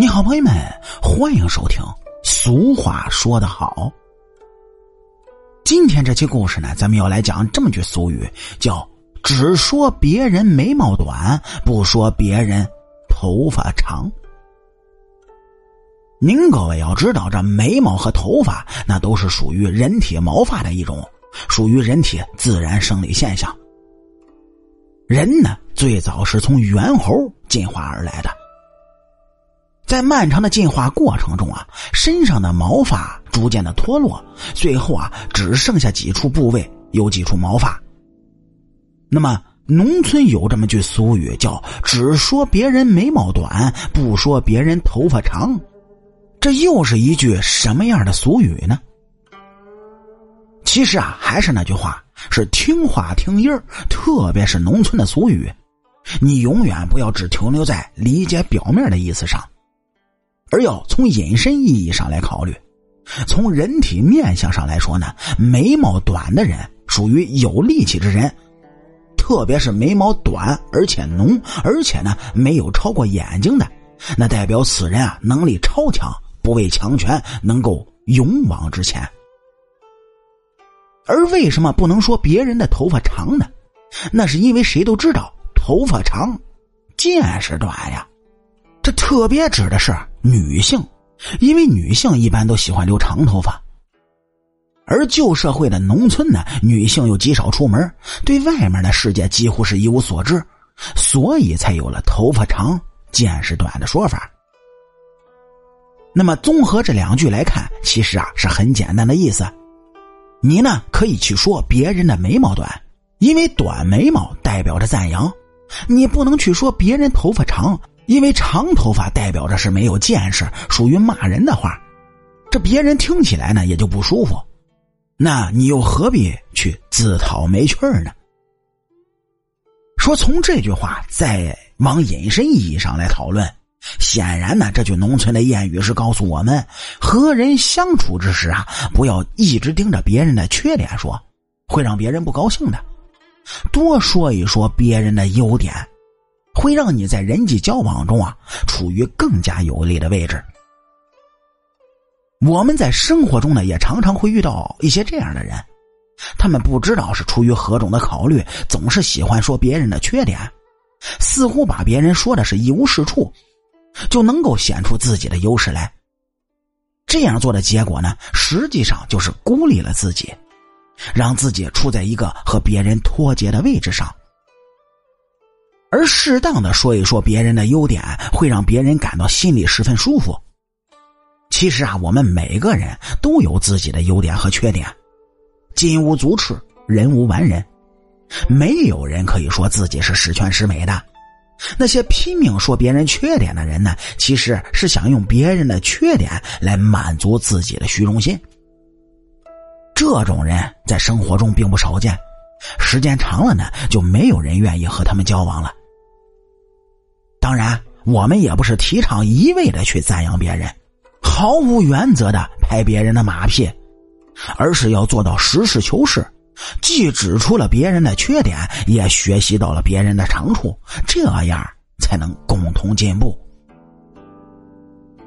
你好，朋友们，欢迎收听。俗话说得好，今天这期故事呢，咱们要来讲这么句俗语，叫“只说别人眉毛短，不说别人头发长”。您各位要知道，这眉毛和头发那都是属于人体毛发的一种，属于人体自然生理现象。人呢，最早是从猿猴进化而来的。在漫长的进化过程中啊，身上的毛发逐渐的脱落，最后啊，只剩下几处部位有几处毛发。那么，农村有这么句俗语，叫“只说别人眉毛短，不说别人头发长”。这又是一句什么样的俗语呢？其实啊，还是那句话，是听话听音儿，特别是农村的俗语，你永远不要只停留在理解表面的意思上。而要从隐身意义上来考虑，从人体面相上来说呢，眉毛短的人属于有力气之人，特别是眉毛短而且浓，而且呢没有超过眼睛的，那代表此人啊能力超强，不畏强权，能够勇往直前。而为什么不能说别人的头发长呢？那是因为谁都知道，头发长，见识短呀。这特别指的是女性，因为女性一般都喜欢留长头发，而旧社会的农村呢，女性又极少出门，对外面的世界几乎是一无所知，所以才有了“头发长见识短”的说法。那么，综合这两句来看，其实啊是很简单的意思。你呢可以去说别人的眉毛短，因为短眉毛代表着赞扬；你不能去说别人头发长。因为长头发代表着是没有见识，属于骂人的话，这别人听起来呢也就不舒服。那你又何必去自讨没趣呢？说从这句话再往引申意义上来讨论，显然呢，这句农村的谚语是告诉我们，和人相处之时啊，不要一直盯着别人的缺点说，会让别人不高兴的，多说一说别人的优点。会让你在人际交往中啊处于更加有利的位置。我们在生活中呢也常常会遇到一些这样的人，他们不知道是出于何种的考虑，总是喜欢说别人的缺点，似乎把别人说的是一无是处，就能够显出自己的优势来。这样做的结果呢，实际上就是孤立了自己，让自己处在一个和别人脱节的位置上。而适当的说一说别人的优点，会让别人感到心里十分舒服。其实啊，我们每个人都有自己的优点和缺点。金无足赤，人无完人，没有人可以说自己是十全十美的。那些拼命说别人缺点的人呢，其实是想用别人的缺点来满足自己的虚荣心。这种人在生活中并不少见，时间长了呢，就没有人愿意和他们交往了。当然，我们也不是提倡一味的去赞扬别人，毫无原则的拍别人的马屁，而是要做到实事求是，既指出了别人的缺点，也学习到了别人的长处，这样才能共同进步。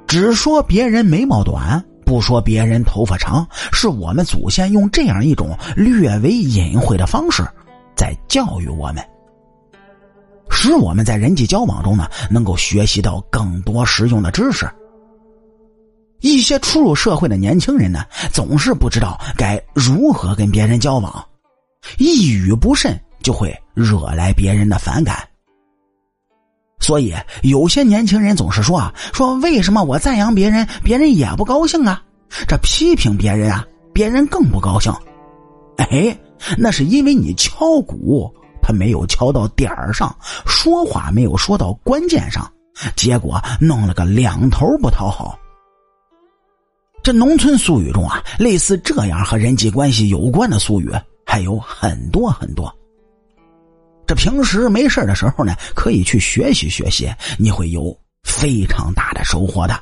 只说别人眉毛短，不说别人头发长，是我们祖先用这样一种略微隐晦的方式，在教育我们。使我们在人际交往中呢，能够学习到更多实用的知识。一些初入社会的年轻人呢，总是不知道该如何跟别人交往，一语不慎就会惹来别人的反感。所以，有些年轻人总是说啊，说为什么我赞扬别人，别人也不高兴啊？这批评别人啊，别人更不高兴。哎，那是因为你敲鼓。他没有敲到点儿上，说话没有说到关键上，结果弄了个两头不讨好。这农村俗语中啊，类似这样和人际关系有关的俗语还有很多很多。这平时没事的时候呢，可以去学习学习，你会有非常大的收获的。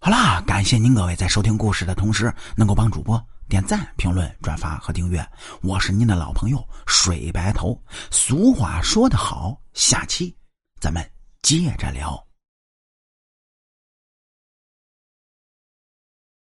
好啦，感谢您各位在收听故事的同时，能够帮主播。点赞、评论、转发和订阅，我是您的老朋友水白头。俗话说得好，下期咱们接着聊。